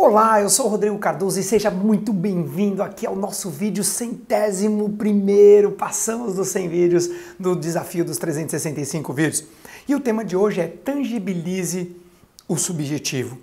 Olá, eu sou Rodrigo Cardoso e seja muito bem-vindo aqui ao nosso vídeo centésimo primeiro. Passamos dos 100 vídeos do desafio dos 365 vídeos. E o tema de hoje é tangibilize o subjetivo.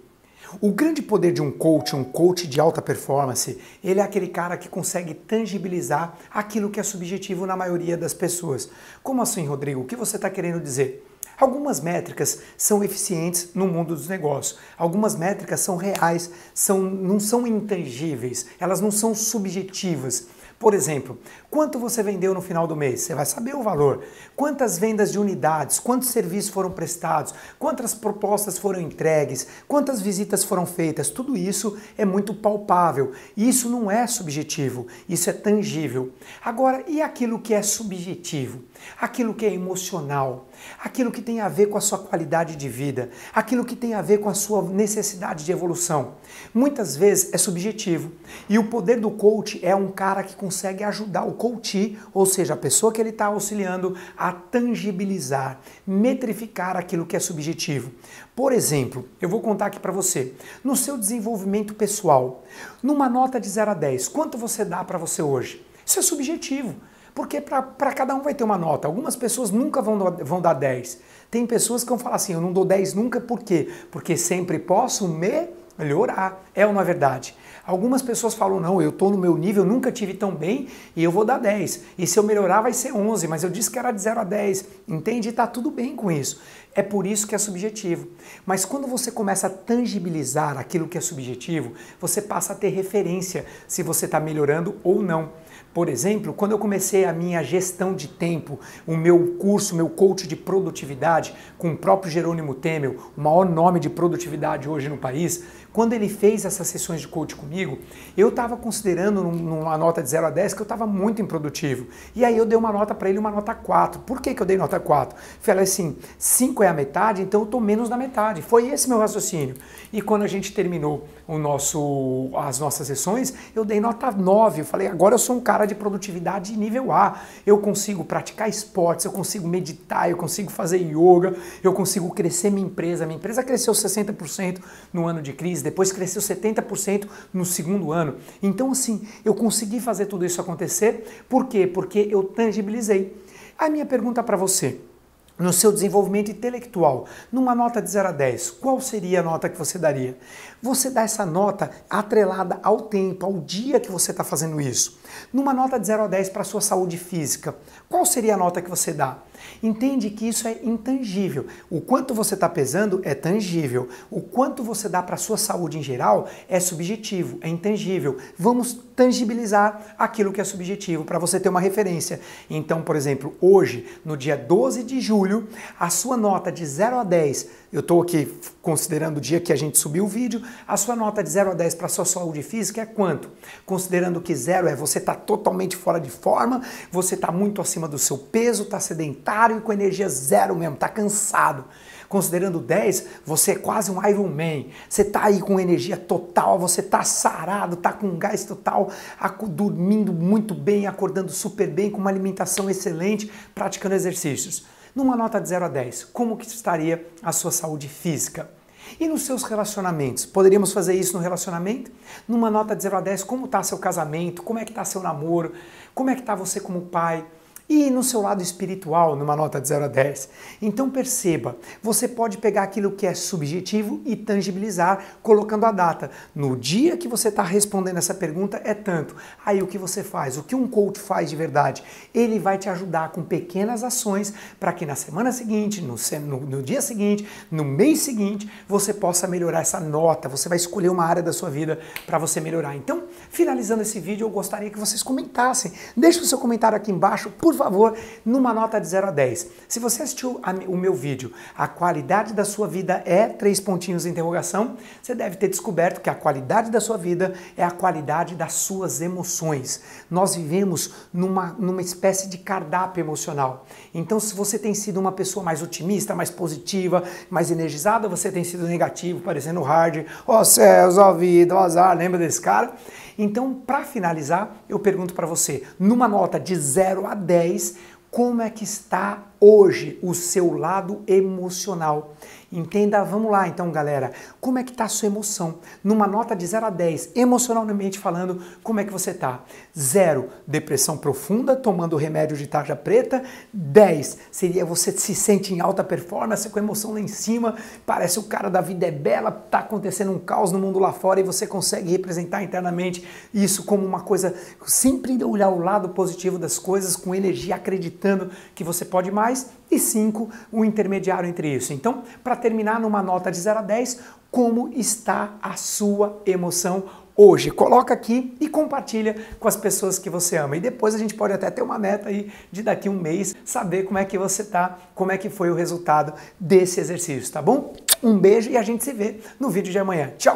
O grande poder de um coach, um coach de alta performance, ele é aquele cara que consegue tangibilizar aquilo que é subjetivo na maioria das pessoas. Como assim, Rodrigo? O que você está querendo dizer? Algumas métricas são eficientes no mundo dos negócios. Algumas métricas são reais, são, não são intangíveis, elas não são subjetivas. Por exemplo, quanto você vendeu no final do mês? Você vai saber o valor. Quantas vendas de unidades, quantos serviços foram prestados, quantas propostas foram entregues, quantas visitas foram feitas, tudo isso é muito palpável. Isso não é subjetivo, isso é tangível. Agora, e aquilo que é subjetivo? Aquilo que é emocional, aquilo que tem a ver com a sua qualidade de vida, aquilo que tem a ver com a sua necessidade de evolução. Muitas vezes é subjetivo. E o poder do coach é um cara que consegue ajudar o coach, ou seja, a pessoa que ele está auxiliando, a tangibilizar, metrificar aquilo que é subjetivo. Por exemplo, eu vou contar aqui para você, no seu desenvolvimento pessoal, numa nota de 0 a 10, quanto você dá para você hoje? Isso é subjetivo. Porque para cada um vai ter uma nota. Algumas pessoas nunca vão, vão dar 10. Tem pessoas que vão falar assim: eu não dou 10 nunca, por quê? Porque sempre posso me melhorar. É é verdade? Algumas pessoas falam: não, eu estou no meu nível, nunca tive tão bem e eu vou dar 10. E se eu melhorar vai ser 11, mas eu disse que era de 0 a 10. Entende? Está tudo bem com isso. É por isso que é subjetivo. Mas quando você começa a tangibilizar aquilo que é subjetivo, você passa a ter referência se você está melhorando ou não. Por exemplo, quando eu comecei a minha gestão de tempo, o meu curso, meu coach de produtividade, com o próprio Jerônimo Temel, o maior nome de produtividade hoje no país, quando ele fez essas sessões de coach comigo, eu estava considerando numa nota de 0 a 10 que eu estava muito improdutivo. E aí eu dei uma nota para ele, uma nota 4. Por que, que eu dei nota 4? Falei assim, 5 é a metade, então eu estou menos da metade. Foi esse meu raciocínio. E quando a gente terminou o nosso, as nossas sessões, eu dei nota 9. Eu falei, agora eu sou um cara de produtividade nível A. Eu consigo praticar esportes, eu consigo meditar, eu consigo fazer yoga, eu consigo crescer minha empresa. Minha empresa cresceu 60% no ano de crise depois cresceu 70% no segundo ano. Então, assim, eu consegui fazer tudo isso acontecer. Por quê? Porque eu tangibilizei. A minha pergunta para você no seu desenvolvimento intelectual, numa nota de 0 a 10, qual seria a nota que você daria? Você dá essa nota atrelada ao tempo, ao dia que você está fazendo isso. Numa nota de 0 a 10 para a sua saúde física, qual seria a nota que você dá? Entende que isso é intangível. O quanto você está pesando é tangível. O quanto você dá para a sua saúde em geral é subjetivo, é intangível. Vamos tangibilizar aquilo que é subjetivo para você ter uma referência. Então, por exemplo, hoje, no dia 12 de julho, a sua nota de 0 a 10, eu estou aqui considerando o dia que a gente subiu o vídeo, a sua nota de 0 a 10 para sua saúde física é quanto? Considerando que 0 é você está totalmente fora de forma, você está muito acima do seu peso, está sedentário e com energia zero mesmo, está cansado. Considerando 10, você é quase um Iron Man. Você está aí com energia total, você está sarado, está com gás total, dormindo muito bem, acordando super bem, com uma alimentação excelente, praticando exercícios. Numa nota de 0 a 10, como que estaria a sua saúde física? E nos seus relacionamentos? Poderíamos fazer isso no relacionamento? Numa nota de 0 a 10, como está seu casamento? Como é que está seu namoro? Como é que está você como pai? E no seu lado espiritual, numa nota de 0 a 10. Então perceba, você pode pegar aquilo que é subjetivo e tangibilizar colocando a data. No dia que você está respondendo essa pergunta é tanto. Aí o que você faz? O que um coach faz de verdade? Ele vai te ajudar com pequenas ações para que na semana seguinte, no, no, no dia seguinte, no mês seguinte, você possa melhorar essa nota. Você vai escolher uma área da sua vida para você melhorar. Então, finalizando esse vídeo, eu gostaria que vocês comentassem. Deixe o seu comentário aqui embaixo, por favor, numa nota de 0 a 10. Se você assistiu a, o meu vídeo, a qualidade da sua vida é três pontinhos de interrogação, você deve ter descoberto que a qualidade da sua vida é a qualidade das suas emoções. Nós vivemos numa, numa espécie de cardápio emocional. Então, se você tem sido uma pessoa mais otimista, mais positiva, mais energizada, você tem sido negativo, parecendo hard, ó oh, céus, ó oh, vida, ó oh, azar, lembra desse cara? Então, para finalizar, eu pergunto para você, numa nota de 0 a 10, como é que está hoje o seu lado emocional? Entenda, vamos lá então, galera. Como é que tá a sua emoção? Numa nota de 0 a 10, emocionalmente falando, como é que você tá? 0, depressão profunda, tomando remédio de tarja preta. 10, seria você se sente em alta performance, com emoção lá em cima, parece o cara da vida é bela, tá acontecendo um caos no mundo lá fora e você consegue representar internamente isso como uma coisa, sempre olhar o lado positivo das coisas, com energia, acreditando que você pode mais. E 5, o intermediário entre isso. Então, para terminar numa nota de 0 a 10, como está a sua emoção hoje. Coloca aqui e compartilha com as pessoas que você ama. E depois a gente pode até ter uma meta aí de daqui um mês saber como é que você tá, como é que foi o resultado desse exercício, tá bom? Um beijo e a gente se vê no vídeo de amanhã. Tchau!